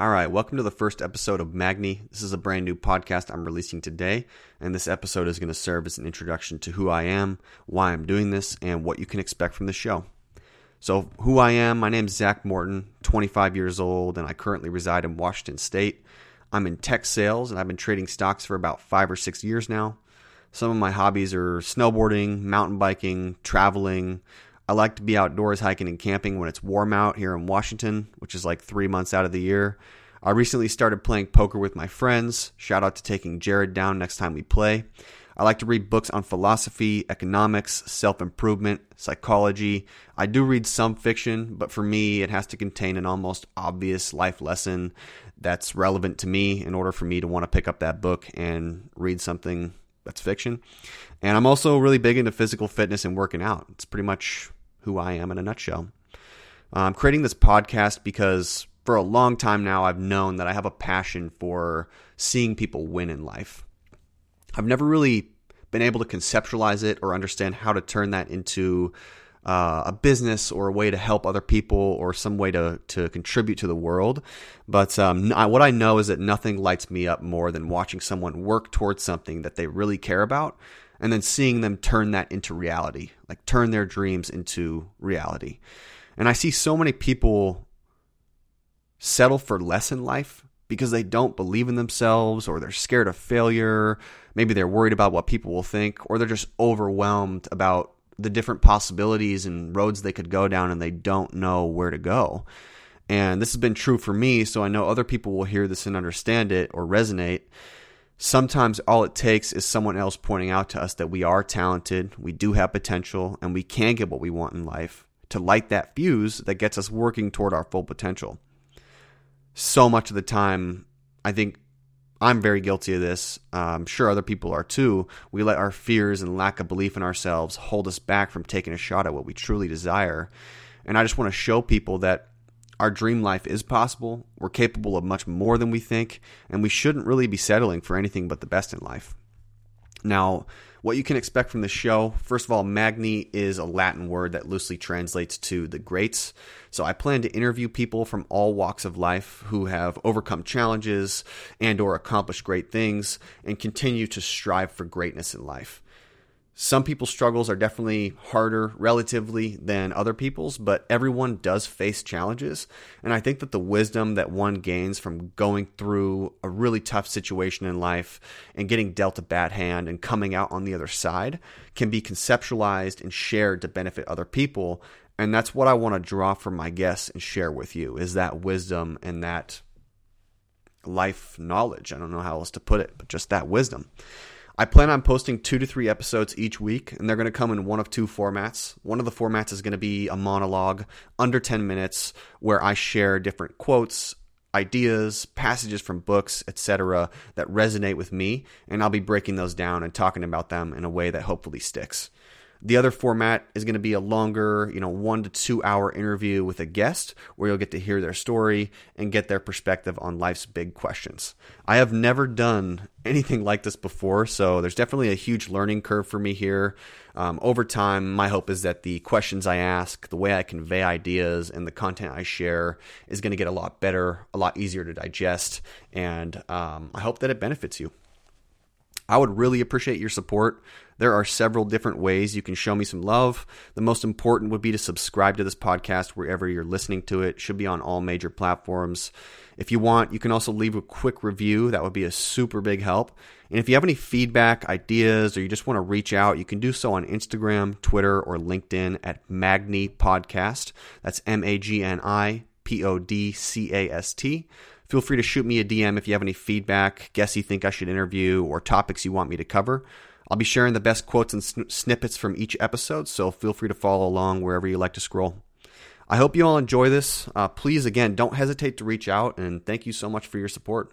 All right, welcome to the first episode of Magni. This is a brand new podcast I'm releasing today, and this episode is going to serve as an introduction to who I am, why I'm doing this, and what you can expect from the show. So, who I am, my name is Zach Morton, 25 years old, and I currently reside in Washington State. I'm in tech sales, and I've been trading stocks for about five or six years now. Some of my hobbies are snowboarding, mountain biking, traveling. I like to be outdoors hiking and camping when it's warm out here in Washington, which is like three months out of the year. I recently started playing poker with my friends. Shout out to taking Jared down next time we play. I like to read books on philosophy, economics, self improvement, psychology. I do read some fiction, but for me, it has to contain an almost obvious life lesson that's relevant to me in order for me to want to pick up that book and read something that's fiction. And I'm also really big into physical fitness and working out. It's pretty much who I am in a nutshell. I'm creating this podcast because for a long time now, I've known that I have a passion for seeing people win in life. I've never really been able to conceptualize it or understand how to turn that into uh, a business or a way to help other people or some way to, to contribute to the world. But um, I, what I know is that nothing lights me up more than watching someone work towards something that they really care about and then seeing them turn that into reality, like turn their dreams into reality. And I see so many people settle for less in life because they don't believe in themselves or they're scared of failure. Maybe they're worried about what people will think or they're just overwhelmed about the different possibilities and roads they could go down and they don't know where to go. And this has been true for me, so I know other people will hear this and understand it or resonate. Sometimes all it takes is someone else pointing out to us that we are talented, we do have potential, and we can get what we want in life to light that fuse that gets us working toward our full potential so much of the time, I think I'm very guilty of this. I'm sure other people are too. We let our fears and lack of belief in ourselves hold us back from taking a shot at what we truly desire. And I just want to show people that our dream life is possible. We're capable of much more than we think, and we shouldn't really be settling for anything but the best in life. Now, what you can expect from the show first of all, Magni is a Latin word that loosely translates to the greats. So I plan to interview people from all walks of life who have overcome challenges and or accomplished great things and continue to strive for greatness in life. Some people's struggles are definitely harder relatively than other people's, but everyone does face challenges. And I think that the wisdom that one gains from going through a really tough situation in life and getting dealt a bad hand and coming out on the other side can be conceptualized and shared to benefit other people. And that's what I want to draw from my guests and share with you is that wisdom and that life knowledge. I don't know how else to put it, but just that wisdom. I plan on posting two to three episodes each week, and they're going to come in one of two formats. One of the formats is going to be a monologue under 10 minutes where I share different quotes, ideas, passages from books, etc., that resonate with me, and I'll be breaking those down and talking about them in a way that hopefully sticks. The other format is going to be a longer, you know, one to two hour interview with a guest where you'll get to hear their story and get their perspective on life's big questions. I have never done anything like this before, so there's definitely a huge learning curve for me here. Um, over time, my hope is that the questions I ask, the way I convey ideas, and the content I share is going to get a lot better, a lot easier to digest, and um, I hope that it benefits you. I would really appreciate your support. There are several different ways you can show me some love. The most important would be to subscribe to this podcast wherever you're listening to it. it. Should be on all major platforms. If you want, you can also leave a quick review. That would be a super big help. And if you have any feedback, ideas, or you just want to reach out, you can do so on Instagram, Twitter, or LinkedIn at Magni Podcast. That's M A G N I P O D C A S T. Feel free to shoot me a DM if you have any feedback, guests you think I should interview, or topics you want me to cover. I'll be sharing the best quotes and sn- snippets from each episode, so feel free to follow along wherever you like to scroll. I hope you all enjoy this. Uh, please, again, don't hesitate to reach out, and thank you so much for your support.